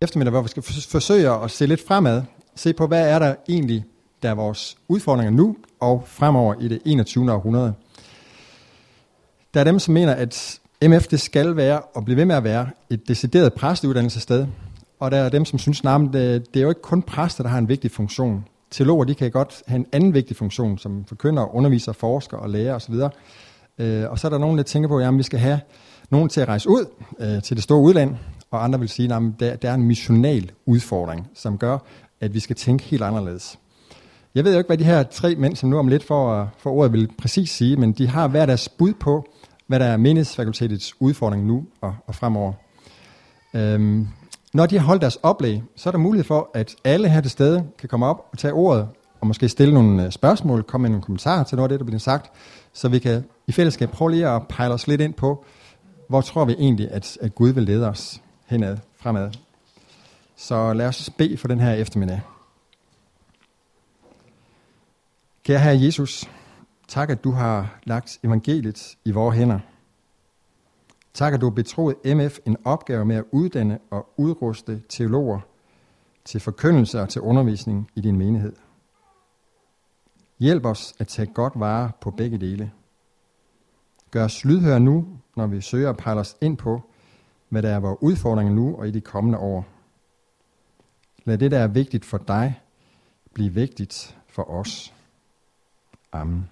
eftermiddag, hvor vi skal forsøge at se lidt fremad. Se på, hvad er der egentlig, der er vores udfordringer nu og fremover i det 21. århundrede. Der er dem, som mener, at MF det skal være og blive ved med at være et decideret præsteuddannelsessted. Og der er dem, som synes, at det, det er jo ikke kun præster, der har en vigtig funktion. Teologer de kan godt have en anden vigtig funktion, som forkynder, underviser, forsker og lærer osv. Øh, og så er der nogen, der tænker på, at vi skal have nogen til at rejse ud øh, til det store udland, og andre vil sige, at der, der er en missional udfordring, som gør, at vi skal tænke helt anderledes. Jeg ved jo ikke, hvad de her tre mænd, som nu om lidt for, øh, for ordet, vil præcis sige, men de har hver deres bud på, hvad der er menighedsfakultetets udfordring nu og, og fremover. Øhm, når de har holdt deres oplæg, så er der mulighed for, at alle her til stede kan komme op og tage ordet, og måske stille nogle øh, spørgsmål, komme med nogle kommentarer til noget af det, der bliver sagt, så vi kan i fællesskab prøve lige at pejle os lidt ind på, hvor tror vi egentlig, at, at Gud vil lede os henad, fremad. Så lad os bede for den her eftermiddag. Kære Herre Jesus, tak at du har lagt evangeliet i vores hænder. Tak at du har betroet MF en opgave med at uddanne og udruste teologer til forkyndelse og til undervisning i din menighed. Hjælp os at tage godt vare på begge dele. Gør os lydhøre nu, når vi søger at pejle os ind på, hvad der er vores udfordringer nu og i de kommende år. Lad det, der er vigtigt for dig, blive vigtigt for os. Amen.